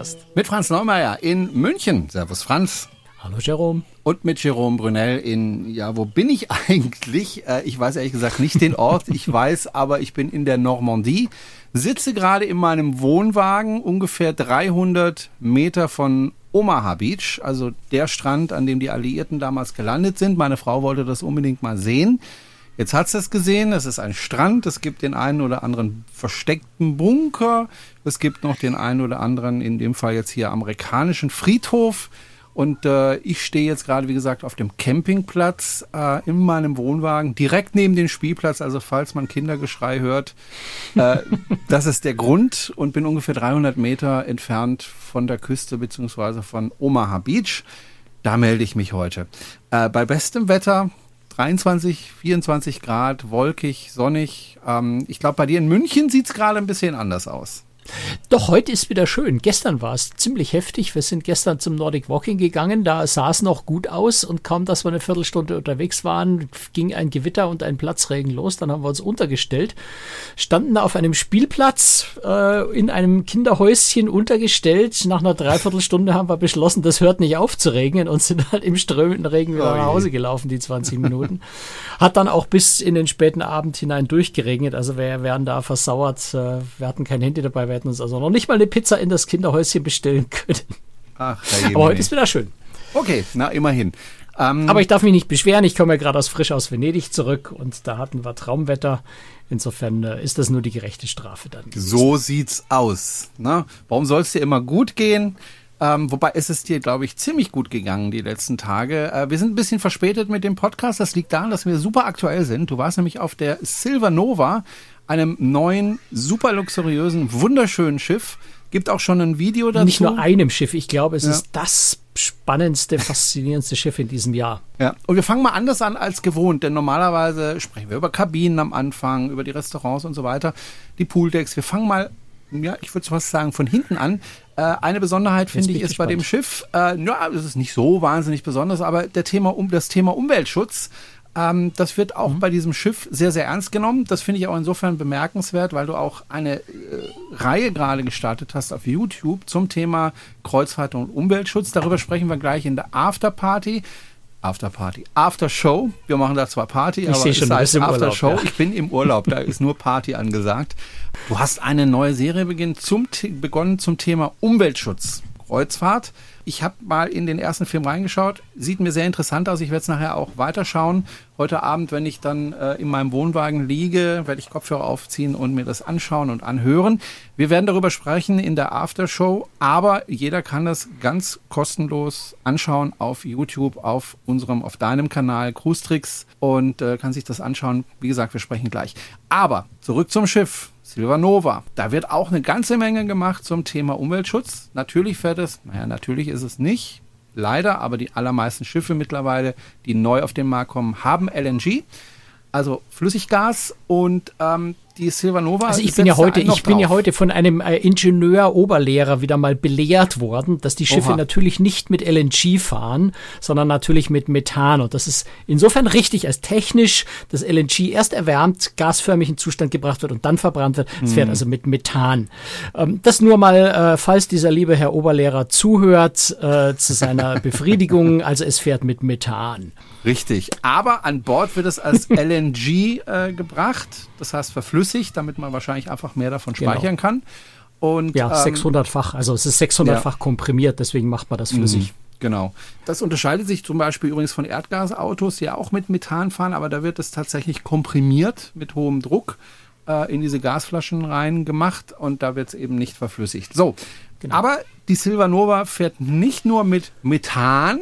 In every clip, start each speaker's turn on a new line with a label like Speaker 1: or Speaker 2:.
Speaker 1: Podcast.
Speaker 2: Mit Franz Neumeier in München. Servus Franz.
Speaker 3: Hallo Jerome.
Speaker 2: Und mit Jerome Brunel in, ja, wo bin ich eigentlich? Äh, ich weiß ehrlich gesagt nicht den Ort. Ich weiß aber, ich bin in der Normandie. Sitze gerade in meinem Wohnwagen ungefähr 300 Meter von Omaha Beach, also der Strand, an dem die Alliierten damals gelandet sind. Meine Frau wollte das unbedingt mal sehen. Jetzt hat es gesehen, es ist ein Strand, es gibt den einen oder anderen versteckten Bunker, es gibt noch den einen oder anderen, in dem Fall jetzt hier amerikanischen Friedhof. Und äh, ich stehe jetzt gerade, wie gesagt, auf dem Campingplatz äh, in meinem Wohnwagen, direkt neben dem Spielplatz. Also falls man Kindergeschrei hört, äh, das ist der Grund und bin ungefähr 300 Meter entfernt von der Küste beziehungsweise von Omaha Beach. Da melde ich mich heute. Äh, bei bestem Wetter 23, 24 Grad, wolkig, sonnig. Ähm, ich glaube, bei dir in München sieht es gerade ein bisschen anders aus.
Speaker 3: Doch, heute ist wieder schön. Gestern war es ziemlich heftig. Wir sind gestern zum Nordic Walking gegangen. Da sah es noch gut aus und kaum, dass wir eine Viertelstunde unterwegs waren, ging ein Gewitter und ein Platzregen los. Dann haben wir uns untergestellt, standen auf einem Spielplatz äh, in einem Kinderhäuschen untergestellt. Nach einer Dreiviertelstunde haben wir beschlossen, das hört nicht auf zu regnen und sind halt im strömenden Regen wieder nach Hause gelaufen, die 20 Minuten. Hat dann auch bis in den späten Abend hinein durchgeregnet. Also wir wären da versauert. Äh, wir hatten kein Handy dabei, wir hätten uns also noch nicht mal eine Pizza in das Kinderhäuschen bestellen können. Ach, Aber heute ist wieder schön.
Speaker 2: Okay, na immerhin.
Speaker 3: Ähm, Aber ich darf mich nicht beschweren. Ich komme ja gerade aus frisch aus Venedig zurück und da hatten wir Traumwetter. Insofern äh, ist das nur die gerechte Strafe dann.
Speaker 2: So sieht's aus. Ne? Warum soll es dir immer gut gehen? Ähm, wobei ist es dir, glaube ich, ziemlich gut gegangen die letzten Tage. Äh, wir sind ein bisschen verspätet mit dem Podcast. Das liegt daran, dass wir super aktuell sind. Du warst nämlich auf der Silver Nova, einem neuen, super luxuriösen, wunderschönen Schiff. Gibt auch schon ein Video dazu.
Speaker 3: Nicht nur einem Schiff, ich glaube, es ja. ist das spannendste, faszinierendste Schiff in diesem Jahr.
Speaker 2: Ja, und wir fangen mal anders an als gewohnt, denn normalerweise sprechen wir über Kabinen am Anfang, über die Restaurants und so weiter, die Pooldecks. Wir fangen mal, ja, ich würde fast sagen, von hinten an. Äh, eine Besonderheit, finde ich, ist gespannt. bei dem Schiff, äh, ja, es ist nicht so wahnsinnig besonders, aber der Thema, um, das Thema Umweltschutz ähm, das wird auch mhm. bei diesem Schiff sehr, sehr ernst genommen. Das finde ich auch insofern bemerkenswert, weil du auch eine äh, Reihe gerade gestartet hast auf YouTube zum Thema Kreuzfahrt und Umweltschutz. Darüber sprechen wir gleich in der Afterparty. Afterparty. Aftershow. Wir machen da zwar Party,
Speaker 3: ich
Speaker 2: aber
Speaker 3: es schon, heißt
Speaker 2: Aftershow.
Speaker 3: Ja.
Speaker 2: Ich bin im Urlaub, da ist nur Party angesagt. Du hast eine neue Serie begonnen zum, begonnen zum Thema Umweltschutz. Kreuzfahrt. Ich habe mal in den ersten Film reingeschaut. Sieht mir sehr interessant aus. Ich werde es nachher auch weiterschauen. Heute Abend, wenn ich dann äh, in meinem Wohnwagen liege, werde ich Kopfhörer aufziehen und mir das anschauen und anhören. Wir werden darüber sprechen in der Aftershow, aber jeder kann das ganz kostenlos anschauen auf YouTube, auf unserem, auf deinem Kanal Cruise Tricks und äh, kann sich das anschauen. Wie gesagt, wir sprechen gleich. Aber zurück zum Schiff. Silvanova. Da wird auch eine ganze Menge gemacht zum Thema Umweltschutz. Natürlich fährt es, naja, natürlich ist es nicht, leider, aber die allermeisten Schiffe mittlerweile, die neu auf den Markt kommen, haben LNG, also Flüssiggas und ähm, die Silvanova.
Speaker 3: Also ich bin ja heute, ich bin ja heute von einem äh, Ingenieur-Oberlehrer wieder mal belehrt worden, dass die Schiffe Oha. natürlich nicht mit LNG fahren, sondern natürlich mit Methan. Und das ist insofern richtig, als technisch das LNG erst erwärmt, gasförmig in Zustand gebracht wird und dann verbrannt wird. Es mhm. fährt also mit Methan. Ähm, das nur mal, äh, falls dieser liebe Herr Oberlehrer zuhört, äh, zu seiner Befriedigung. Also es fährt mit Methan.
Speaker 2: Richtig. Aber an Bord wird es als LNG äh, gebracht, das heißt verflüssigt, damit man wahrscheinlich einfach mehr davon genau. speichern genau. kann.
Speaker 3: Und, ja, ähm, 600-fach, also es ist 600-fach ja. komprimiert, deswegen macht man das flüssig. Mhm.
Speaker 2: Genau. Das unterscheidet sich zum Beispiel übrigens von Erdgasautos, die ja auch mit Methan fahren, aber da wird es tatsächlich komprimiert mit hohem Druck äh, in diese Gasflaschen rein gemacht und da wird es eben nicht verflüssigt. So, genau. aber die Silvanova fährt nicht nur mit Methan,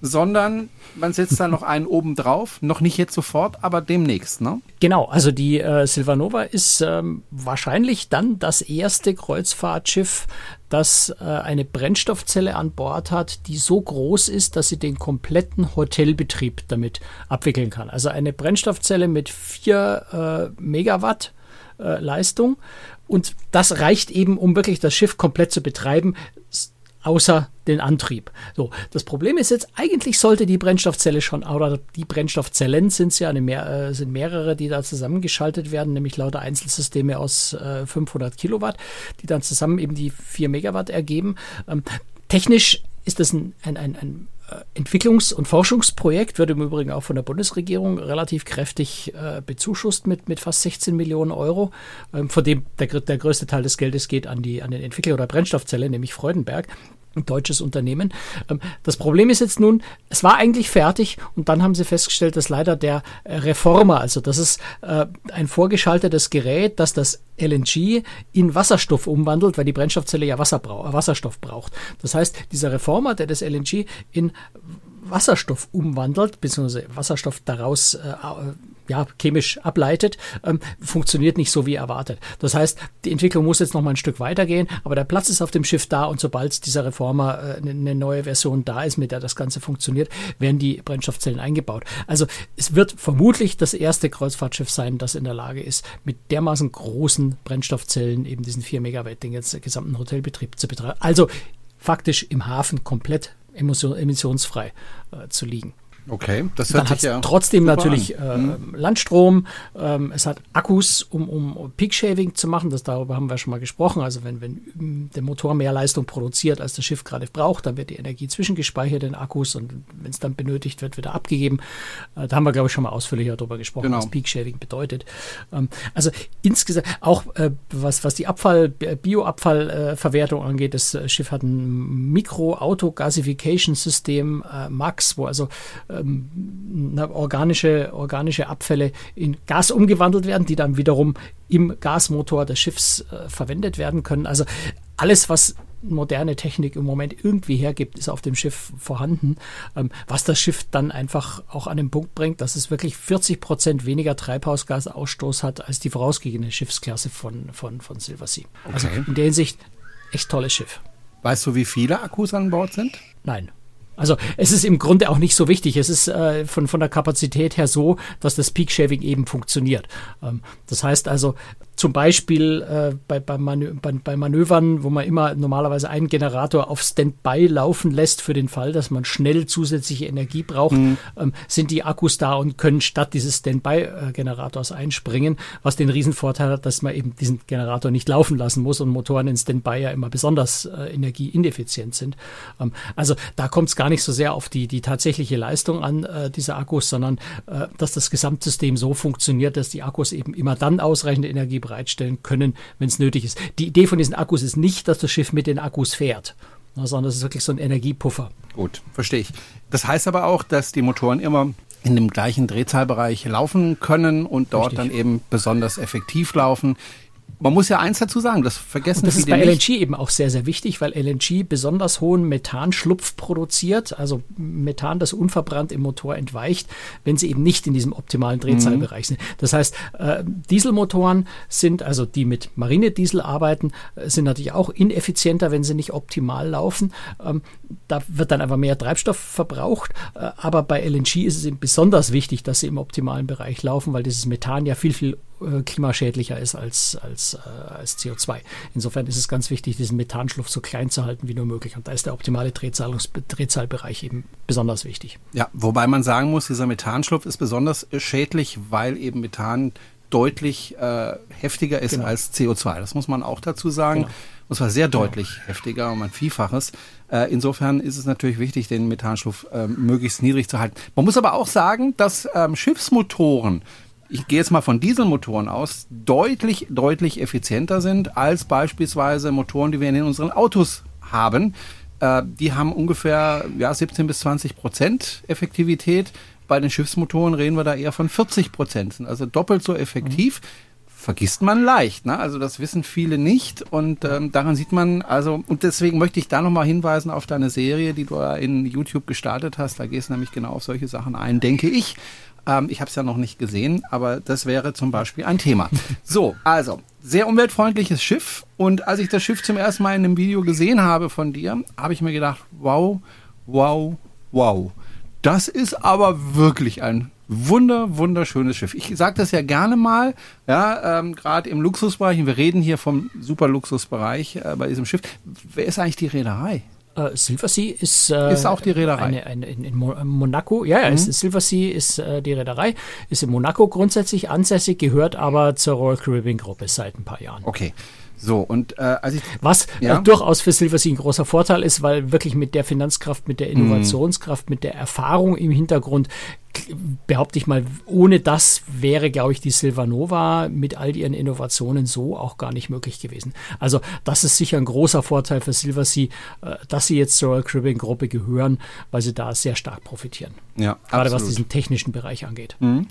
Speaker 2: sondern man setzt da noch einen oben drauf. Noch nicht jetzt sofort, aber demnächst, ne?
Speaker 3: Genau, also die äh, Silvanova ist ähm, wahrscheinlich dann das erste Kreuzfahrtschiff, das äh, eine Brennstoffzelle an Bord hat, die so groß ist, dass sie den kompletten Hotelbetrieb damit abwickeln kann. Also eine Brennstoffzelle mit vier äh, Megawatt äh, Leistung. Und das reicht eben, um wirklich das Schiff komplett zu betreiben außer den Antrieb. So, das Problem ist jetzt, eigentlich sollte die Brennstoffzelle schon, oder die Brennstoffzellen sind ja eine mehr, äh, sind mehrere, die da zusammengeschaltet werden, nämlich lauter Einzelsysteme aus äh, 500 Kilowatt, die dann zusammen eben die 4 Megawatt ergeben. Ähm, technisch ist das ein, ein, ein, ein äh, Entwicklungs- und Forschungsprojekt, wird im Übrigen auch von der Bundesregierung relativ kräftig äh, bezuschusst mit, mit fast 16 Millionen Euro, ähm, von dem der, der größte Teil des Geldes geht an, die, an den Entwickler oder Brennstoffzelle, nämlich Freudenberg ein deutsches Unternehmen. Ähm, das Problem ist jetzt nun, es war eigentlich fertig und dann haben sie festgestellt, dass leider der äh, Reformer, also das ist äh, ein vorgeschaltetes Gerät, das das LNG in Wasserstoff umwandelt, weil die Brennstoffzelle ja Wasser brauch, äh, Wasserstoff braucht. Das heißt, dieser Reformer, der das LNG in Wasserstoff umwandelt, beziehungsweise Wasserstoff daraus äh, ja, chemisch ableitet, ähm, funktioniert nicht so wie erwartet. Das heißt, die Entwicklung muss jetzt noch mal ein Stück weitergehen, aber der Platz ist auf dem Schiff da und sobald dieser Reformer äh, eine, eine neue Version da ist, mit der das Ganze funktioniert, werden die Brennstoffzellen eingebaut. Also es wird vermutlich das erste Kreuzfahrtschiff sein, das in der Lage ist, mit dermaßen großen Brennstoffzellen eben diesen 4 Megawatt den jetzt gesamten Hotelbetrieb zu betreiben. Also faktisch im Hafen komplett emissionsfrei äh, zu liegen.
Speaker 2: Okay,
Speaker 3: das Dann sich ja trotzdem natürlich äh, mhm. Landstrom. Ähm, es hat Akkus, um, um Peak Shaving zu machen. Das darüber haben wir schon mal gesprochen. Also wenn, wenn der Motor mehr Leistung produziert, als das Schiff gerade braucht, dann wird die Energie zwischengespeichert in Akkus und wenn es dann benötigt wird, wieder abgegeben. Äh, da haben wir, glaube ich, schon mal ausführlicher darüber gesprochen, genau. was Peak Shaving bedeutet. Ähm, also insgesamt auch äh, was, was die Abfall, Bioabfallverwertung angeht, das äh, Schiff hat ein Mikro-Auto-Gasification-System äh, Max, wo also ähm, organische, organische Abfälle in Gas umgewandelt werden, die dann wiederum im Gasmotor des Schiffs äh, verwendet werden können. Also alles, was moderne Technik im Moment irgendwie hergibt, ist auf dem Schiff vorhanden, ähm, was das Schiff dann einfach auch an den Punkt bringt, dass es wirklich 40 Prozent weniger Treibhausgasausstoß hat als die vorausgehende Schiffsklasse von, von, von Silversea. Also okay. Also in der Hinsicht echt tolles Schiff.
Speaker 2: Weißt du, wie viele Akkus an Bord sind?
Speaker 3: Nein. Also es ist im Grunde auch nicht so wichtig. Es ist äh, von, von der Kapazität her so, dass das Peak Shaving eben funktioniert. Ähm, das heißt also, zum Beispiel äh, bei, bei, Manö bei, bei, Manövern, wo man immer normalerweise einen Generator auf Standby laufen lässt für den Fall, dass man schnell zusätzliche Energie braucht, mhm. ähm, sind die Akkus da und können statt dieses Standby-Generators einspringen, was den Riesenvorteil hat, dass man eben diesen Generator nicht laufen lassen muss und Motoren in Standby ja immer besonders äh, energieineffizient sind. Ähm, also da kommt es gar nicht so sehr auf die, die tatsächliche Leistung an äh, dieser Akkus, sondern äh, dass das Gesamtsystem so funktioniert, dass die Akkus eben immer dann ausreichende Energie brauchen bereitstellen können, wenn es nötig ist. Die Idee von diesen Akkus ist nicht, dass das Schiff mit den Akkus fährt, sondern es ist wirklich so ein Energiepuffer.
Speaker 2: Gut, verstehe ich. Das heißt aber auch, dass die Motoren immer in dem gleichen Drehzahlbereich laufen können und dort Richtig. dann eben besonders effektiv laufen man muss ja eins dazu sagen, das vergessen
Speaker 3: und Das ist bei nicht. LNG eben auch sehr, sehr wichtig, weil LNG besonders hohen Methanschlupf produziert, also Methan, das unverbrannt im Motor entweicht, wenn sie eben nicht in diesem optimalen Drehzahlbereich mhm. sind. Das heißt, äh, Dieselmotoren sind, also die mit Marinediesel arbeiten, äh, sind natürlich auch ineffizienter, wenn sie nicht optimal laufen. Ähm, da wird dann einfach mehr Treibstoff verbraucht. Äh, aber bei LNG ist es eben besonders wichtig, dass sie im optimalen Bereich laufen, weil dieses Methan ja viel, viel äh, klimaschädlicher ist als, als, äh, als CO2. Insofern ist es ganz wichtig, diesen Methanschlupf so klein zu halten wie nur möglich. Und da ist der optimale Drehzahlbereich eben besonders wichtig.
Speaker 2: Ja, wobei man sagen muss, dieser Methanschlupf ist besonders schädlich, weil eben Methan deutlich äh, heftiger ist genau. als CO2. Das muss man auch dazu sagen. Genau. Und zwar sehr deutlich genau. heftiger um ein Vielfaches. Äh, insofern ist es natürlich wichtig, den Methanschlupf äh, möglichst niedrig zu halten. Man muss aber auch sagen, dass ähm, Schiffsmotoren ich gehe jetzt mal von Dieselmotoren aus, deutlich, deutlich effizienter sind als beispielsweise Motoren, die wir in unseren Autos haben. Äh, die haben ungefähr ja, 17 bis 20 Prozent Effektivität. Bei den Schiffsmotoren reden wir da eher von 40 Prozent. Also doppelt so effektiv. Mhm. Vergisst man leicht, ne? Also das wissen viele nicht und ähm, daran sieht man, also und deswegen möchte ich da nochmal hinweisen auf deine Serie, die du in YouTube gestartet hast. Da gehst du nämlich genau auf solche Sachen ein, denke ich. Ähm, ich habe es ja noch nicht gesehen, aber das wäre zum Beispiel ein Thema. So, also sehr umweltfreundliches Schiff. Und als ich das Schiff zum ersten Mal in einem Video gesehen habe von dir, habe ich mir gedacht, wow, wow, wow. Das ist aber wirklich ein wunder, wunderschönes Schiff. Ich sage das ja gerne mal, ja, ähm, gerade im Luxusbereich, wir reden hier vom super Luxusbereich äh, bei diesem Schiff. Wer ist eigentlich die Reederei?
Speaker 3: Äh, Silversea ist,
Speaker 2: äh, ist auch die Reederei.
Speaker 3: Eine, eine, in, in, Monaco, ja, ja, mhm. ist, Silversea ist äh, die Reederei, ist in Monaco grundsätzlich ansässig, gehört aber zur Royal Caribbean Gruppe seit ein paar Jahren.
Speaker 2: Okay. So, und äh, als ich.
Speaker 3: Was ja? äh, durchaus für Silversea ein großer Vorteil ist, weil wirklich mit der Finanzkraft, mit der mhm. Innovationskraft, mm. mit der Erfahrung im Hintergrund, behaupte ich mal, ohne das wäre, glaube ich, die Silvanova mit all ihren Innovationen so auch gar nicht möglich gewesen. Also, das ist sicher ein großer Vorteil für Silversea, äh, dass sie jetzt zur Caribbean Gruppe gehören, weil sie da sehr stark profitieren.
Speaker 2: Ja,
Speaker 3: Gerade absolut. was diesen technischen Bereich angeht.
Speaker 2: Mhm.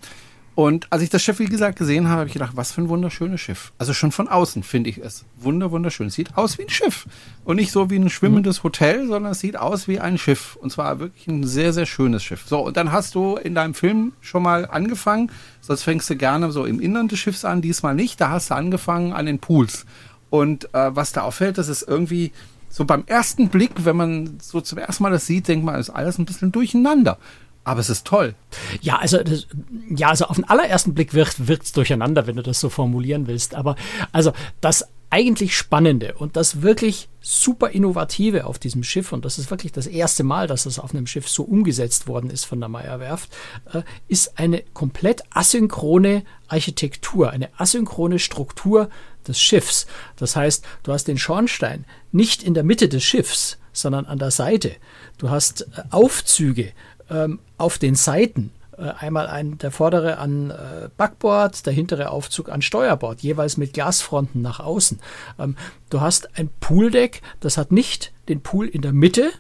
Speaker 2: Und als ich das Schiff, wie gesagt, gesehen habe, habe ich gedacht, was für ein wunderschönes Schiff. Also schon von außen finde ich es wunder, wunderschön. Es sieht aus wie ein Schiff. Und nicht so wie ein schwimmendes Hotel, sondern es sieht aus wie ein Schiff. Und zwar wirklich ein sehr, sehr schönes Schiff. So, und dann hast du in deinem Film schon mal angefangen. Sonst fängst du gerne so im Innern des Schiffs an, diesmal nicht. Da hast du angefangen an den Pools. Und äh, was da auffällt, das ist irgendwie so beim ersten Blick, wenn man so zum ersten Mal das sieht, denkt man, ist alles ein bisschen durcheinander. Aber es ist toll.
Speaker 3: Ja, also, das, ja, also auf den allerersten Blick wirkt es durcheinander, wenn du das so formulieren willst. Aber also das eigentlich Spannende und das wirklich super Innovative auf diesem Schiff, und das ist wirklich das erste Mal, dass das auf einem Schiff so umgesetzt worden ist von der Meyerwerft, äh, ist eine komplett asynchrone Architektur, eine asynchrone Struktur des Schiffs. Das heißt, du hast den Schornstein nicht in der Mitte des Schiffs, sondern an der Seite. Du hast äh, Aufzüge ähm, auf den Seiten. Äh, einmal ein, der vordere an äh, Backbord, der hintere Aufzug an Steuerbord, jeweils mit Glasfronten nach außen. Ähm, du hast ein Pooldeck, das hat nicht den Pool in der Mitte,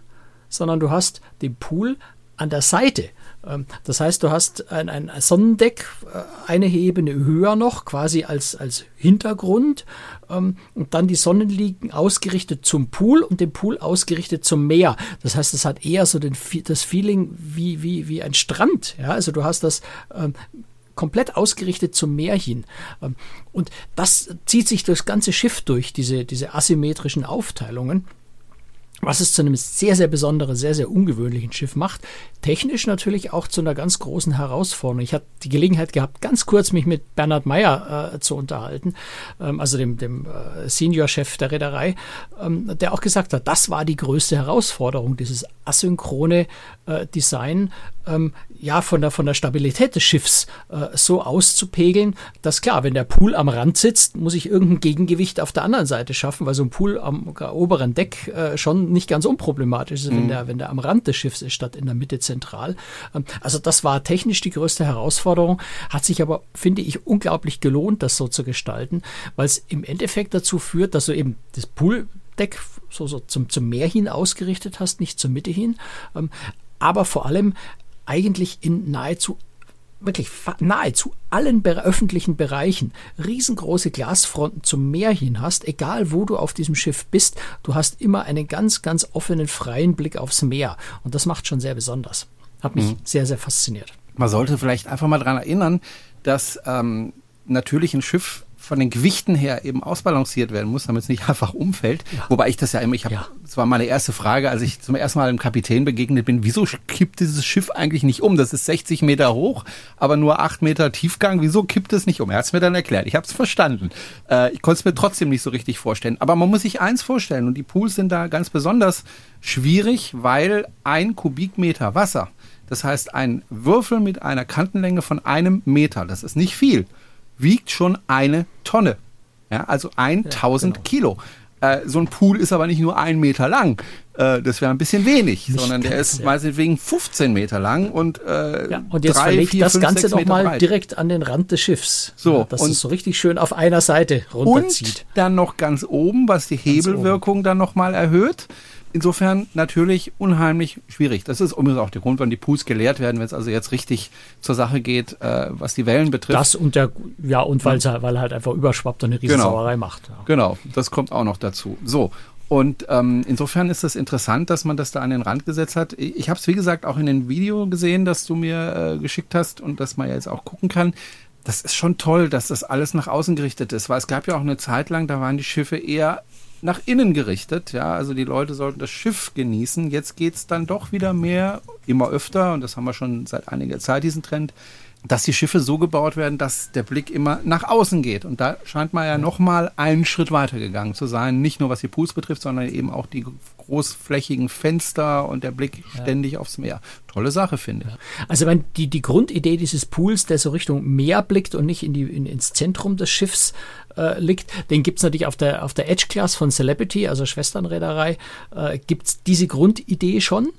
Speaker 3: sondern du hast den Pool an der Seite. Ähm, das heißt, du hast ein, ein Sonnendeck äh, eine Ebene höher noch, quasi als, als Hintergrund. Ähm, und dann die Sonnenliegen ausgerichtet zum Pool und den Pool ausgerichtet zum Meer. Das heißt, es hat eher so den, das Feeling wie, wie, wie ein Strand. Ja, also du hast das ähm, komplett ausgerichtet zum Meer hin. Und das zieht sich durchs ganze Schiff durch, diese, diese asymmetrischen Aufteilungen was es zu einem sehr, sehr besonderen, sehr, sehr ungewöhnlichen Schiff macht. Technisch natürlich auch zu einer ganz großen Herausforderung. Ich hatte die Gelegenheit gehabt, ganz kurz mich mit Bernhard Meyer äh, zu unterhalten, ähm, also dem, dem äh, Senior-Chef der Reederei, ähm, der auch gesagt hat, das war die größte Herausforderung, dieses asynchrone äh, Design ähm, ja von der, von der Stabilität des Schiffs äh, so auszupegeln, dass klar, wenn der Pool am Rand sitzt, muss ich irgendein Gegengewicht auf der anderen Seite schaffen, weil so ein Pool am oberen Deck äh, schon nicht ganz unproblematisch ist, mhm. wenn, der, wenn der am Rand des Schiffs ist, statt in der Mitte zentral. Ähm, also das war technisch die größte Herausforderung, hat sich aber, finde ich, unglaublich gelohnt, das so zu gestalten, weil es im Endeffekt dazu führt, dass du eben das Pooldeck so, so zum, zum Meer hin ausgerichtet hast, nicht zur Mitte hin, ähm, aber vor allem eigentlich in nahezu wirklich nahezu allen öffentlichen Bereichen riesengroße Glasfronten zum Meer hin hast, egal wo du auf diesem Schiff bist, du hast immer einen ganz, ganz offenen, freien Blick aufs Meer. Und das macht schon sehr besonders. Hat mich mhm. sehr, sehr fasziniert.
Speaker 2: Man sollte vielleicht einfach mal daran erinnern, dass ähm, natürlich ein Schiff von den Gewichten her eben ausbalanciert werden muss, damit es nicht einfach umfällt. Ja. Wobei ich das ja immer, ich habe, ja. das war meine erste Frage, als ich zum ersten Mal dem Kapitän begegnet bin, wieso kippt dieses Schiff eigentlich nicht um? Das ist 60 Meter hoch, aber nur 8 Meter Tiefgang. Wieso kippt es nicht um? Er hat es mir dann erklärt. Ich habe es verstanden. Äh, ich konnte es mir trotzdem nicht so richtig vorstellen. Aber man muss sich eins vorstellen und die Pools sind da ganz besonders schwierig, weil ein Kubikmeter Wasser, das heißt ein Würfel mit einer Kantenlänge von einem Meter, das ist nicht viel wiegt schon eine Tonne. Ja, also 1000 ja, genau. Kilo. Äh, so ein Pool ist aber nicht nur ein Meter lang. Äh, das wäre ein bisschen wenig, nicht sondern der ist ja. meinetwegen 15 Meter lang und, äh,
Speaker 3: ja, und jetzt drei, verlegt vier, das fünf, Ganze nochmal direkt an den Rand des Schiffs. So, ja, dass und, es so richtig schön auf einer Seite runterzieht.
Speaker 2: Und dann noch ganz oben, was die Hebelwirkung dann nochmal erhöht insofern natürlich unheimlich schwierig. Das ist übrigens auch der Grund, wann die Pools geleert werden, wenn es also jetzt richtig zur Sache geht, äh, was die Wellen betrifft.
Speaker 3: Das und der, ja, und weil ja. weil halt einfach überschwappt und eine genau. Sauerei macht. Ja.
Speaker 2: Genau, das kommt auch noch dazu. So. Und ähm, insofern ist es das interessant, dass man das da an den Rand gesetzt hat. Ich habe es, wie gesagt, auch in dem Video gesehen, das du mir äh, geschickt hast und das man ja jetzt auch gucken kann. Das ist schon toll, dass das alles nach außen gerichtet ist, weil es gab ja auch eine Zeit lang, da waren die Schiffe eher nach innen gerichtet. Ja, also die Leute sollten das Schiff genießen. Jetzt geht es dann doch wieder mehr, immer öfter, und das haben wir schon seit einiger Zeit, diesen Trend, dass die Schiffe so gebaut werden, dass der Blick immer nach außen geht. Und da scheint man ja nochmal einen Schritt weiter gegangen zu sein. Nicht nur was die Pools betrifft, sondern eben auch die großflächigen Fenster und der Blick ja. ständig aufs Meer. Tolle Sache, finde ich.
Speaker 3: Also wenn die, die Grundidee dieses Pools, der so Richtung Meer blickt und nicht in die, in, ins Zentrum des Schiffs äh, liegt, den gibt es natürlich auf der, auf der Edge-Class von Celebrity, also Schwesternreederei, äh, gibt es diese Grundidee schon.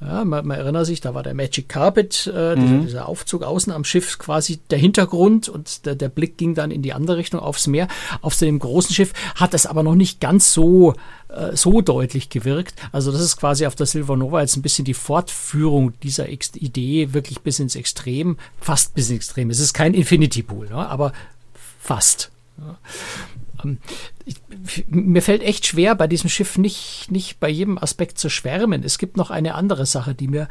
Speaker 3: Ja, man, man, erinnert sich, da war der Magic Carpet, äh, mhm. dieser, dieser, Aufzug außen am Schiff quasi der Hintergrund und der, der, Blick ging dann in die andere Richtung aufs Meer. Auf dem großen Schiff hat das aber noch nicht ganz so, äh, so deutlich gewirkt. Also das ist quasi auf der Silver Nova jetzt ein bisschen die Fortführung dieser Ex Idee, wirklich bis ins Extrem, fast bis ins Extrem. Es ist kein Infinity Pool, ne, aber fast. Ja. Ähm, mir fällt echt schwer, bei diesem Schiff nicht, nicht bei jedem Aspekt zu schwärmen. Es gibt noch eine andere Sache, die mir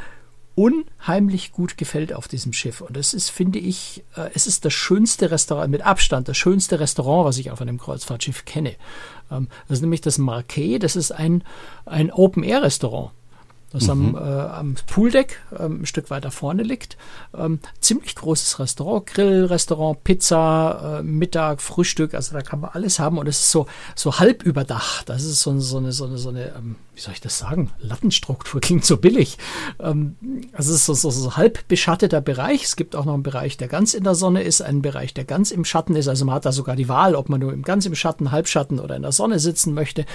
Speaker 3: unheimlich gut gefällt auf diesem Schiff. Und es ist, finde ich, äh, es ist das schönste Restaurant, mit Abstand das schönste Restaurant, was ich auf einem Kreuzfahrtschiff kenne. Ähm, das ist nämlich das Marquet, das ist ein, ein Open-Air-Restaurant das mhm. am, äh, am Pooldeck ähm, ein Stück weiter vorne liegt. Ähm, ziemlich großes Restaurant, Grillrestaurant, Pizza, äh, Mittag, Frühstück, also da kann man alles haben und es ist so, so halb überdacht. Das ist so, so eine, so eine, so eine ähm, wie soll ich das sagen? Lattenstruktur klingt so billig. Ähm, also es ist so, so, so halb beschatteter Bereich. Es gibt auch noch einen Bereich, der ganz in der Sonne ist, einen Bereich, der ganz im Schatten ist. Also man hat da sogar die Wahl, ob man nur im, ganz im Schatten, Halbschatten oder in der Sonne sitzen möchte.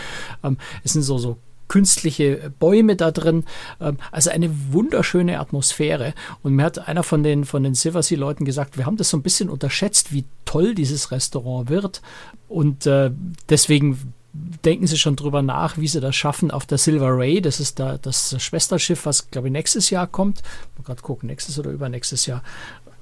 Speaker 3: Ähm, es sind so, so künstliche Bäume da drin. Ähm, also eine wunderschöne Atmosphäre. Und mir hat einer von den, von den Silversea-Leuten gesagt, wir haben das so ein bisschen unterschätzt, wie toll dieses Restaurant wird. Und äh, deswegen denken Sie schon drüber nach, wie Sie das schaffen auf der Silver Ray. Das ist da das Schwesterschiff, was glaube ich nächstes Jahr kommt. Mal gerade gucken, nächstes oder übernächstes Jahr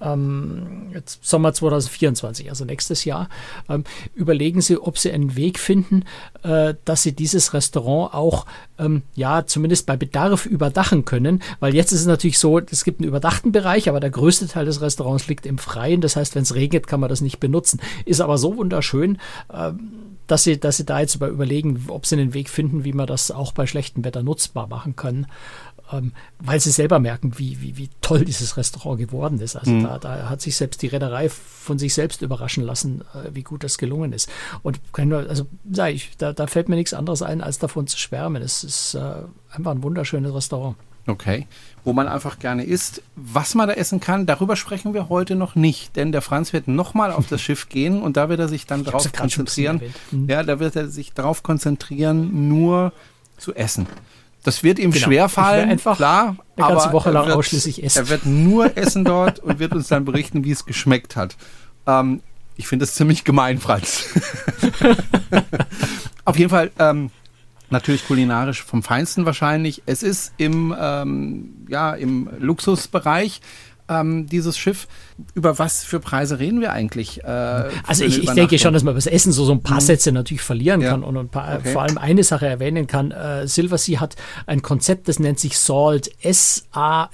Speaker 3: ähm, Sommer 2024, also nächstes Jahr, ähm, überlegen Sie, ob Sie einen Weg finden, äh, dass Sie dieses Restaurant auch, ähm, ja, zumindest bei Bedarf überdachen können, weil jetzt ist es natürlich so, es gibt einen überdachten Bereich, aber der größte Teil des Restaurants liegt im Freien, das heißt, wenn es regnet, kann man das nicht benutzen. Ist aber so wunderschön, ähm, dass sie, dass sie da jetzt überlegen, ob sie einen Weg finden, wie man das auch bei schlechtem Wetter nutzbar machen kann ähm, weil sie selber merken, wie, wie, wie toll dieses Restaurant geworden ist. Also mhm. da, da hat sich selbst die Reederei von sich selbst überraschen lassen, äh, wie gut das gelungen ist. Und also sage ich, da, da fällt mir nichts anderes ein, als davon zu schwärmen. Es ist äh, einfach ein wunderschönes Restaurant.
Speaker 2: Okay. Wo man einfach gerne isst. Was man da essen kann, darüber sprechen wir heute noch nicht, denn der Franz wird nochmal auf das Schiff gehen und da wird er sich dann darauf konzentrieren. Mhm. Ja, da wird er sich darauf konzentrieren, nur zu essen. Das wird ihm genau. schwerfallen,
Speaker 3: einfach klar. Eine ganze aber Woche lang wird, ausschließlich
Speaker 2: essen. Er wird nur essen dort und wird uns dann berichten, wie es geschmeckt hat. Ähm, ich finde das ziemlich gemein, Franz. Auf jeden Fall ähm, natürlich kulinarisch vom Feinsten wahrscheinlich. Es ist im, ähm, ja, im Luxusbereich ähm, dieses Schiff. Über was für Preise reden wir eigentlich? Äh,
Speaker 3: also ich, ich denke schon, dass man das Essen so, so ein paar mhm. Sätze natürlich verlieren ja. kann und ein paar, okay. vor allem eine Sache erwähnen kann. Äh, Silversea hat ein Konzept, das nennt sich SALT, S-A-S.A.L.T.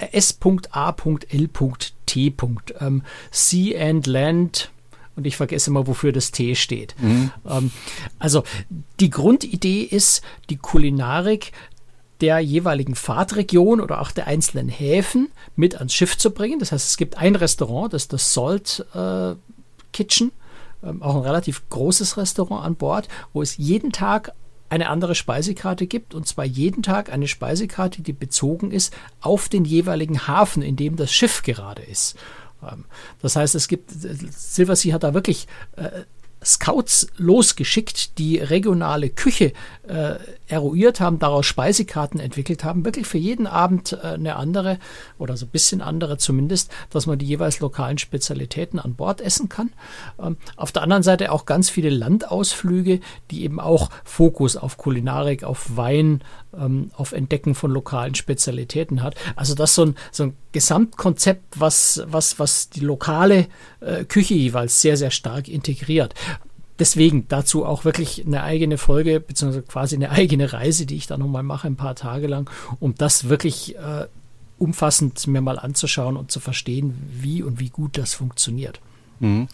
Speaker 3: Ähm, sea and Land und ich vergesse immer, wofür das T steht. Mhm. Ähm, also die Grundidee ist, die Kulinarik der jeweiligen Fahrtregion oder auch der einzelnen Häfen mit ans Schiff zu bringen. Das heißt, es gibt ein Restaurant, das ist das Salt äh, Kitchen, ähm, auch ein relativ großes Restaurant an Bord, wo es jeden Tag eine andere Speisekarte gibt und zwar jeden Tag eine Speisekarte, die bezogen ist auf den jeweiligen Hafen, in dem das Schiff gerade ist. Ähm, das heißt, es gibt, Silversea hat da wirklich äh, Scouts losgeschickt, die regionale Küche äh, eruiert haben, daraus Speisekarten entwickelt haben, wirklich für jeden Abend äh, eine andere oder so ein bisschen andere zumindest, dass man die jeweils lokalen Spezialitäten an Bord essen kann. Ähm, auf der anderen Seite auch ganz viele Landausflüge, die eben auch Fokus auf Kulinarik, auf Wein, ähm, auf Entdecken von lokalen Spezialitäten hat. Also das so ein, so ein Gesamtkonzept, was, was, was die lokale äh, Küche jeweils sehr, sehr stark integriert deswegen dazu auch wirklich eine eigene Folge, beziehungsweise quasi eine eigene Reise, die ich da nochmal mache, ein paar Tage lang, um das wirklich äh, umfassend mir mal anzuschauen und zu verstehen, wie und wie gut das funktioniert. Mhm.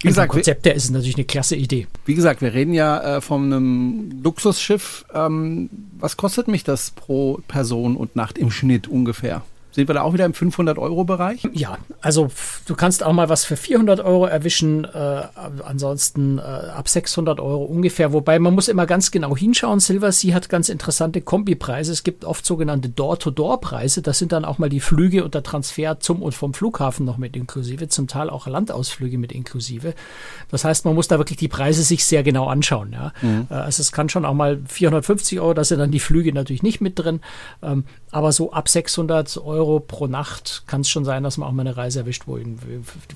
Speaker 3: Wie gesagt, Konzept der ist natürlich eine klasse Idee.
Speaker 2: Wie gesagt, wir reden ja äh, von einem Luxusschiff. Ähm, was kostet mich das pro Person und Nacht im Schnitt ungefähr? Sind wir da auch wieder im 500-Euro-Bereich?
Speaker 3: Ja, also du kannst auch mal was für 400 Euro erwischen, äh, ansonsten äh, ab 600 Euro ungefähr. Wobei man muss immer ganz genau hinschauen. Silver Sea hat ganz interessante Kombipreise. Es gibt oft sogenannte Door-to-Door-Preise. Das sind dann auch mal die Flüge und der Transfer zum und vom Flughafen noch mit inklusive, zum Teil auch Landausflüge mit inklusive. Das heißt, man muss da wirklich die Preise sich sehr genau anschauen. Ja? Mhm. Äh, also es kann schon auch mal 450 Euro, da sind dann die Flüge natürlich nicht mit drin. Ähm, aber so ab 600 Euro pro Nacht kann es schon sein, dass man auch mal eine Reise erwischt, wo,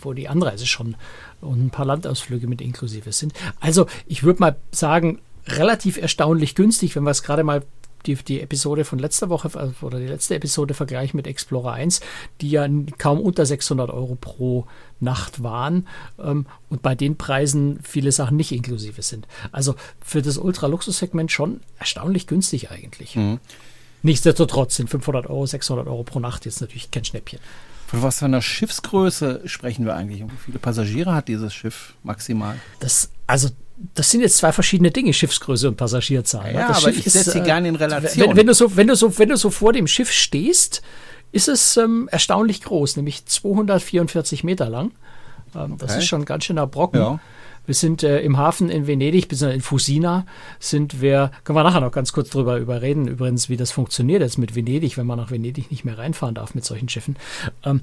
Speaker 3: wo die Anreise schon und ein paar Landausflüge mit inklusive sind. Also ich würde mal sagen, relativ erstaunlich günstig, wenn wir es gerade mal die, die Episode von letzter Woche äh, oder die letzte Episode vergleichen mit Explorer 1, die ja kaum unter 600 Euro pro Nacht waren ähm, und bei den Preisen viele Sachen nicht inklusive sind. Also für das Ultra-Luxus-Segment schon erstaunlich günstig eigentlich. Mhm. Nichtsdestotrotz sind 500 Euro, 600 Euro pro Nacht jetzt natürlich kein Schnäppchen.
Speaker 2: Von was für einer Schiffsgröße sprechen wir eigentlich? Und wie viele Passagiere hat dieses Schiff maximal?
Speaker 3: Das, also, das sind jetzt zwei verschiedene Dinge, Schiffsgröße und Passagierzahl.
Speaker 2: Ja,
Speaker 3: das
Speaker 2: aber Schiff ich setze sie äh, gerne in Relation.
Speaker 3: Wenn, wenn, du so, wenn, du so, wenn du so vor dem Schiff stehst, ist es ähm, erstaunlich groß, nämlich 244 Meter lang. Ähm, okay. Das ist schon ein ganz schöner Brocken. Ja. Wir sind äh, im Hafen in Venedig, bzw. in Fusina, sind wir, können wir nachher noch ganz kurz drüber überreden, übrigens, wie das funktioniert jetzt mit Venedig, wenn man nach Venedig nicht mehr reinfahren darf mit solchen Schiffen. Ähm,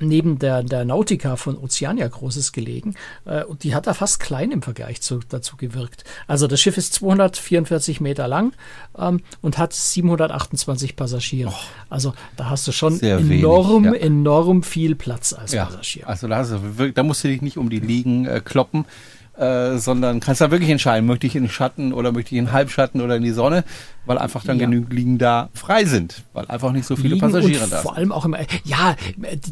Speaker 3: neben der, der Nautica von Oceania Großes gelegen äh, und die hat da fast klein im Vergleich zu, dazu gewirkt. Also das Schiff ist 244 Meter lang ähm, und hat 728 Passagiere. Oh, also da hast du schon enorm, wenig, ja. enorm viel Platz als ja, Passagier.
Speaker 2: Also da, hast du, da musst du dich nicht um die Liegen äh, kloppen. Äh, sondern kannst da wirklich entscheiden, möchte ich in den Schatten oder möchte ich in Halbschatten oder in die Sonne weil einfach dann ja. genügend Liegen da frei sind, weil einfach nicht so viele Liegen Passagiere da sind.
Speaker 3: Vor allem auch immer, ja,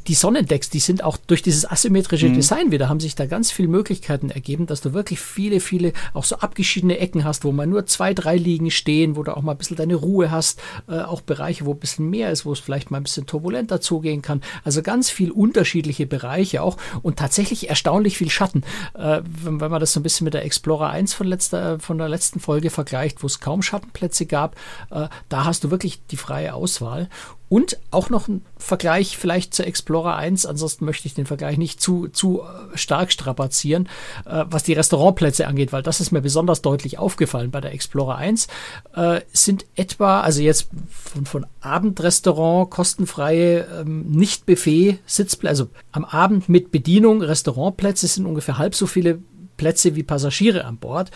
Speaker 3: die Sonnendecks, die sind auch durch dieses asymmetrische mhm. Design wieder, haben sich da ganz viele Möglichkeiten ergeben, dass du wirklich viele, viele auch so abgeschiedene Ecken hast, wo man nur zwei, drei Liegen stehen, wo du auch mal ein bisschen deine Ruhe hast, äh, auch Bereiche, wo ein bisschen mehr ist, wo es vielleicht mal ein bisschen turbulenter zugehen kann. Also ganz viel unterschiedliche Bereiche auch und tatsächlich erstaunlich viel Schatten. Äh, wenn, wenn man das so ein bisschen mit der Explorer 1 von, letzter, von der letzten Folge vergleicht, wo es kaum Schattenplätze gab, äh, da hast du wirklich die freie Auswahl. Und auch noch ein Vergleich vielleicht zur Explorer 1, ansonsten möchte ich den Vergleich nicht zu, zu äh, stark strapazieren, äh, was die Restaurantplätze angeht, weil das ist mir besonders deutlich aufgefallen bei der Explorer 1, äh, sind etwa, also jetzt von, von Abendrestaurant, kostenfreie, ähm, nicht Buffet, Sitzplätze, also am Abend mit Bedienung, Restaurantplätze sind ungefähr halb so viele Plätze wie Passagiere an Bord.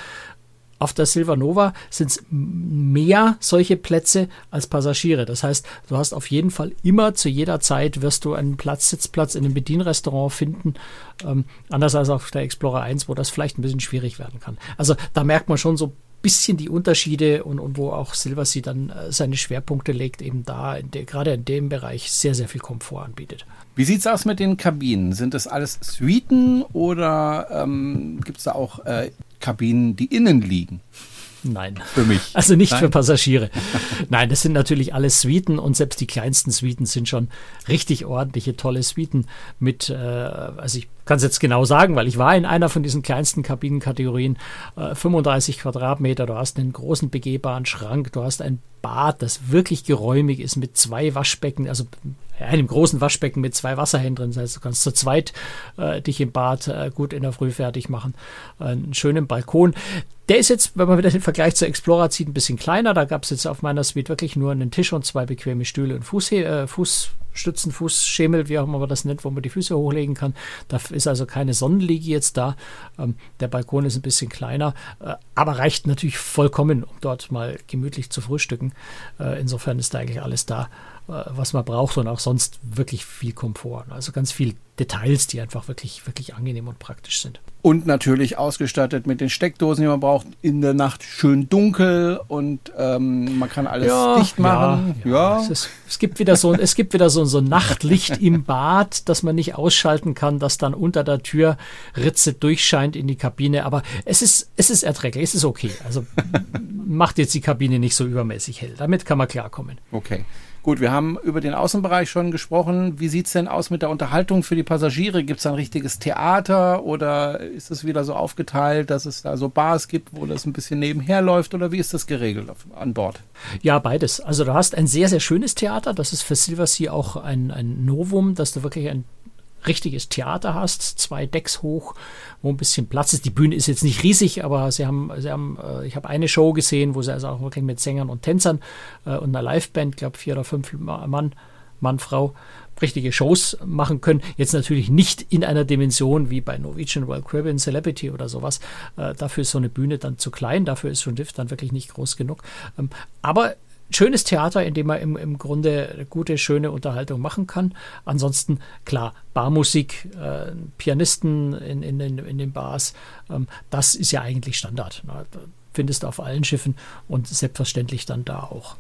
Speaker 3: Auf der Silver Nova sind es mehr solche Plätze als Passagiere. Das heißt, du hast auf jeden Fall immer zu jeder Zeit wirst du einen Platz, Sitzplatz in einem Bedienrestaurant finden. Ähm, anders als auf der Explorer 1, wo das vielleicht ein bisschen schwierig werden kann. Also da merkt man schon so bisschen die Unterschiede und, und wo auch Silversea dann äh, seine Schwerpunkte legt, eben da, in der, gerade in dem Bereich sehr, sehr viel Komfort anbietet.
Speaker 2: Wie sieht es aus mit den Kabinen? Sind das alles Suiten oder ähm, gibt es da auch äh, Kabinen, die innen liegen?
Speaker 3: Nein. Für mich. Also nicht Nein. für Passagiere. Nein, das sind natürlich alles Suiten und selbst die kleinsten Suiten sind schon richtig ordentliche, tolle Suiten mit, äh, also ich kann es jetzt genau sagen, weil ich war in einer von diesen kleinsten Kabinenkategorien, äh, 35 Quadratmeter, du hast einen großen begehbaren Schrank, du hast ein Bad, das wirklich geräumig ist mit zwei Waschbecken, also einem großen Waschbecken mit zwei Wasserhähnen drin. Das heißt, du kannst zu zweit äh, dich im Bad äh, gut in der Früh fertig machen. Äh, einen schönen Balkon. Der ist jetzt, wenn man wieder den Vergleich zur Explorer zieht, ein bisschen kleiner. Da gab es jetzt auf meiner Suite wirklich nur einen Tisch und zwei bequeme Stühle und Fuß, äh, Fußstützen, Fußschemel, wie auch immer man das nennt, wo man die Füße hochlegen kann. Da ist also keine Sonnenliege jetzt da. Ähm, der Balkon ist ein bisschen kleiner, äh, aber reicht natürlich vollkommen, um dort mal gemütlich zu frühstücken. Äh, insofern ist da eigentlich alles da. Was man braucht und auch sonst wirklich viel Komfort. Also ganz viel Details, die einfach wirklich, wirklich angenehm und praktisch sind.
Speaker 2: Und natürlich ausgestattet mit den Steckdosen, die man braucht. In der Nacht schön dunkel und ähm, man kann alles ja, dicht machen.
Speaker 3: Ja, ja. Es, ist, es, gibt wieder so, es gibt wieder so, so Nachtlicht im Bad, das man nicht ausschalten kann, das dann unter der Türritze durchscheint in die Kabine. Aber es ist, es ist erträglich, es ist okay. Also macht jetzt die Kabine nicht so übermäßig hell. Damit kann man klarkommen.
Speaker 2: Okay. Gut, wir haben über den Außenbereich schon gesprochen. Wie sieht's denn aus mit der Unterhaltung für die Passagiere? Gibt's da ein richtiges Theater oder ist es wieder so aufgeteilt, dass es da so Bars gibt, wo das ein bisschen nebenher läuft oder wie ist das geregelt auf, an Bord?
Speaker 3: Ja, beides. Also du hast ein sehr, sehr schönes Theater. Das ist für Silversea auch ein, ein Novum, dass du wirklich ein richtiges Theater hast, zwei Decks hoch, wo ein bisschen Platz ist. Die Bühne ist jetzt nicht riesig, aber sie haben, sie haben, äh, ich habe eine Show gesehen, wo sie also auch wirklich mit Sängern und Tänzern äh, und einer Liveband, glaube vier oder fünf Mann, Mann, Frau, richtige Shows machen können. Jetzt natürlich nicht in einer Dimension wie bei Norwegian World Caribbean Celebrity oder sowas. Äh, dafür ist so eine Bühne dann zu klein, dafür ist schon Diff dann wirklich nicht groß genug. Ähm, aber schönes Theater, in dem man im, im Grunde gute, schöne Unterhaltung machen kann. Ansonsten, klar, Barmusik, äh, Pianisten in, in, in, in den Bars, ähm, das ist ja eigentlich Standard. Ne? Findest du auf allen Schiffen und selbstverständlich dann da auch.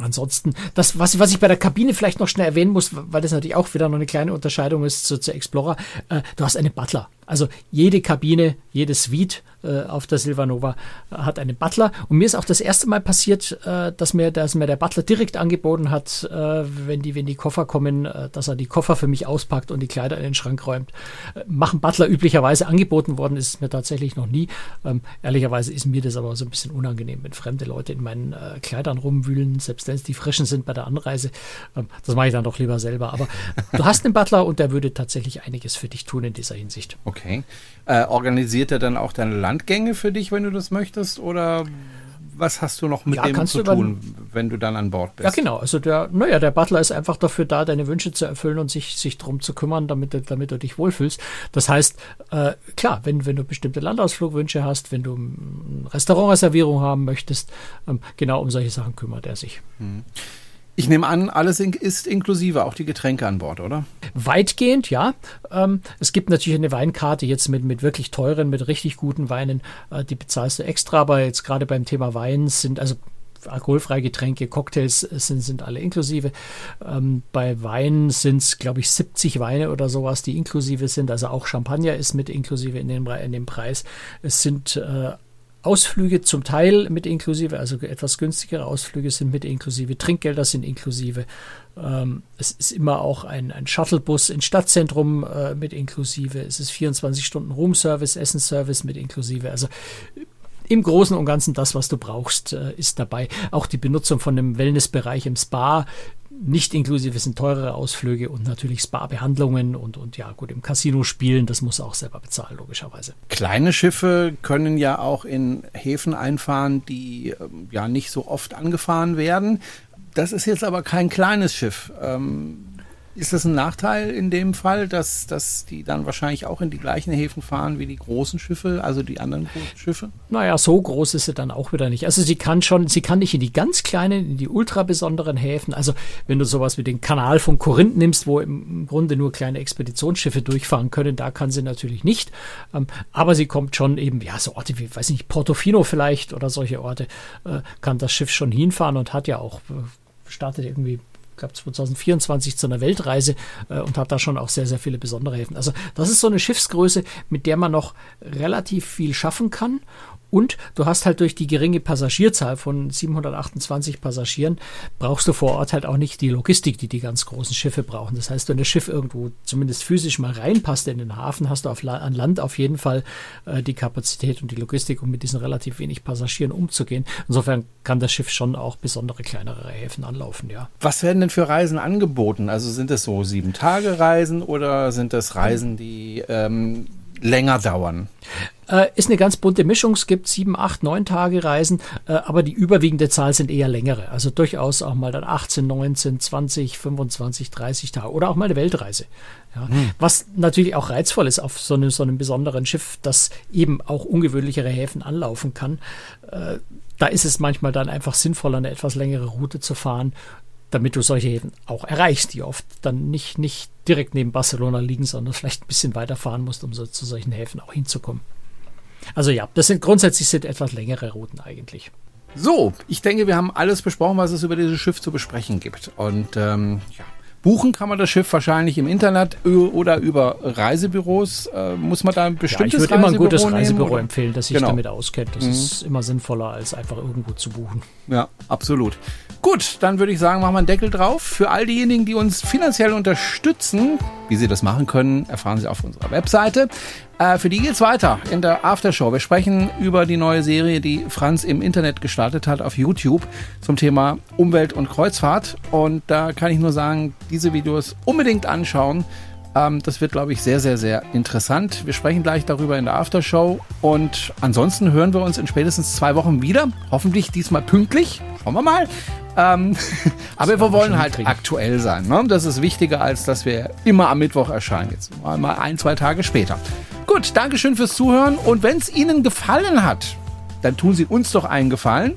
Speaker 3: Ansonsten, das, was, was ich bei der Kabine vielleicht noch schnell erwähnen muss, weil das natürlich auch wieder noch eine kleine Unterscheidung ist zu, zu Explorer, äh, du hast einen Butler. Also jede Kabine, jede Suite auf der Silvanova äh, hat einen Butler. Und mir ist auch das erste Mal passiert, äh, dass, mir, dass mir der Butler direkt angeboten hat, äh, wenn, die, wenn die Koffer kommen, äh, dass er die Koffer für mich auspackt und die Kleider in den Schrank räumt. machen Butler üblicherweise angeboten worden, ist es mir tatsächlich noch nie. Ähm, ehrlicherweise ist mir das aber so ein bisschen unangenehm, wenn fremde Leute in meinen Kleidern rumwühlen, selbst wenn es die frischen sind bei der Anreise. Ähm, das mache ich dann doch lieber selber. Aber du hast einen Butler und der würde tatsächlich einiges für dich tun in dieser Hinsicht.
Speaker 2: Okay. Okay. Äh, organisiert er dann auch deine Landgänge für dich, wenn du das möchtest? Oder was hast du noch mit ja, dem zu tun, wenn du dann an Bord bist?
Speaker 3: Ja, genau. Also der, naja, der Butler ist einfach dafür da, deine Wünsche zu erfüllen und sich, sich drum zu kümmern, damit, damit du dich wohlfühlst. Das heißt, äh, klar, wenn, wenn du bestimmte Landausflugwünsche hast, wenn du eine Restaurantreservierung haben möchtest, ähm, genau um solche Sachen kümmert er sich.
Speaker 2: Mhm. Ich nehme an, alles ist inklusive, auch die Getränke an Bord, oder?
Speaker 3: Weitgehend, ja. Ähm, es gibt natürlich eine Weinkarte jetzt mit, mit wirklich teuren, mit richtig guten Weinen. Äh, die bezahlst du extra, aber jetzt gerade beim Thema Wein sind, also alkoholfreie Getränke, Cocktails sind, sind alle inklusive. Ähm, bei Wein sind es, glaube ich, 70 Weine oder sowas, die inklusive sind. Also auch Champagner ist mit inklusive in dem, in dem Preis. Es sind äh, Ausflüge zum Teil mit inklusive, also etwas günstigere Ausflüge sind mit inklusive, Trinkgelder sind inklusive. Ähm, es ist immer auch ein, ein Shuttlebus ins Stadtzentrum äh, mit inklusive. Es ist 24 Stunden Roomservice, Essensservice mit inklusive. Also im Großen und Ganzen das, was du brauchst, äh, ist dabei. Auch die Benutzung von einem Wellnessbereich im Spa nicht inklusive sind teurere Ausflüge und natürlich Spa-Behandlungen und, und ja, gut, im Casino spielen, das muss auch selber bezahlen, logischerweise.
Speaker 2: Kleine Schiffe können ja auch in Häfen einfahren, die ähm, ja nicht so oft angefahren werden. Das ist jetzt aber kein kleines Schiff. Ähm, ist das ein Nachteil in dem Fall, dass, dass die dann wahrscheinlich auch in die gleichen Häfen fahren wie die großen Schiffe, also die anderen großen Schiffe?
Speaker 3: Naja, so groß ist sie dann auch wieder nicht. Also sie kann schon, sie kann nicht in die ganz kleinen, in die ultra besonderen Häfen. Also wenn du sowas wie den Kanal von Korinth nimmst, wo im Grunde nur kleine Expeditionsschiffe durchfahren können, da kann sie natürlich nicht. Ähm, aber sie kommt schon eben, ja, so Orte wie, weiß nicht, Portofino vielleicht oder solche Orte, äh, kann das Schiff schon hinfahren und hat ja auch äh, startet irgendwie glaube 2024 zu einer Weltreise äh, und hat da schon auch sehr, sehr viele besondere Häfen. Also das ist so eine Schiffsgröße, mit der man noch relativ viel schaffen kann und du hast halt durch die geringe Passagierzahl von 728 Passagieren, brauchst du vor Ort halt auch nicht die Logistik, die die ganz großen Schiffe brauchen. Das heißt, wenn das Schiff irgendwo zumindest physisch mal reinpasst in den Hafen, hast du auf, an Land auf jeden Fall äh, die Kapazität und die Logistik, um mit diesen relativ wenig Passagieren umzugehen. Insofern kann das Schiff schon auch besondere kleinere Häfen anlaufen, ja.
Speaker 2: Was werden denn für Reisen angeboten? Also sind das so sieben Tage Reisen oder sind das Reisen, die ähm, länger dauern?
Speaker 3: Äh, ist eine ganz bunte Mischung. Es gibt sieben, acht, neun Tage Reisen, äh, aber die überwiegende Zahl sind eher längere. Also durchaus auch mal dann 18, 19, 20, 25, 30 Tage oder auch mal eine Weltreise. Ja. Hm. Was natürlich auch reizvoll ist auf so einem, so einem besonderen Schiff, das eben auch ungewöhnlichere Häfen anlaufen kann. Äh, da ist es manchmal dann einfach sinnvoller, eine etwas längere Route zu fahren, damit du solche Häfen auch erreichst, die oft dann nicht, nicht direkt neben Barcelona liegen, sondern vielleicht ein bisschen weiter fahren musst, um so, zu solchen Häfen auch hinzukommen. Also ja, das sind grundsätzlich sind etwas längere Routen eigentlich.
Speaker 2: So, ich denke, wir haben alles besprochen, was es über dieses Schiff zu besprechen gibt. Und ähm, ja, Buchen kann man das Schiff wahrscheinlich im Internet oder über Reisebüros. Äh, muss man da ein bestimmtes
Speaker 3: ja, ich würde immer ein gutes
Speaker 2: nehmen,
Speaker 3: Reisebüro
Speaker 2: oder?
Speaker 3: empfehlen, das sich
Speaker 2: Genau.
Speaker 3: damit auskennt. Das
Speaker 2: Mhm.
Speaker 3: ist immer sinnvoller, als einfach irgendwo zu buchen.
Speaker 2: Ja, absolut. Gut, dann würde ich sagen, machen wir einen Deckel drauf. Für all diejenigen, die uns finanziell unterstützen, wie sie das machen können, erfahren Sie auf unserer Webseite. Äh, für die geht's weiter in der Aftershow. Wir sprechen über die neue Serie, die Franz im Internet gestartet hat auf YouTube zum Thema Umwelt und Kreuzfahrt. Und da kann ich nur sagen, diese Videos unbedingt anschauen. Ähm, das wird, glaube ich, sehr, sehr, sehr interessant. Wir sprechen gleich darüber in der Aftershow. Und ansonsten hören wir uns in spätestens zwei Wochen wieder. Hoffentlich diesmal pünktlich. Schauen wir mal. Ähm, aber wir wollen halt
Speaker 3: hinkriegen.
Speaker 2: aktuell sein. Ne? Das ist wichtiger, als dass wir immer am Mittwoch erscheinen. Jetzt mal mal ein, zwei Tage später. Gut, Dankeschön fürs Zuhören. Und wenn es Ihnen gefallen hat, dann tun Sie uns doch einen Gefallen.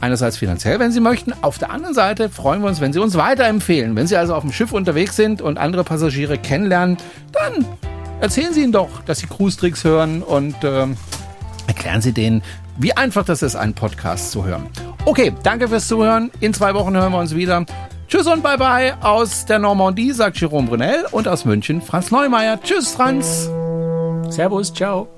Speaker 2: Einerseits finanziell, wenn Sie möchten. Auf der anderen Seite freuen wir uns, wenn Sie uns weiterempfehlen. Wenn Sie also auf dem Schiff unterwegs sind und andere Passagiere kennenlernen, dann erzählen Sie ihnen doch, dass Sie Cruise Tricks hören und ähm, erklären Sie denen, wie einfach das ist, einen Podcast zu hören. Okay, danke fürs Zuhören. In zwei Wochen hören wir uns wieder. Tschüss und bye bye aus der Normandie, sagt Jerome Brunel und aus München Franz Neumeier. Tschüss, Franz.
Speaker 3: Servus, ciao.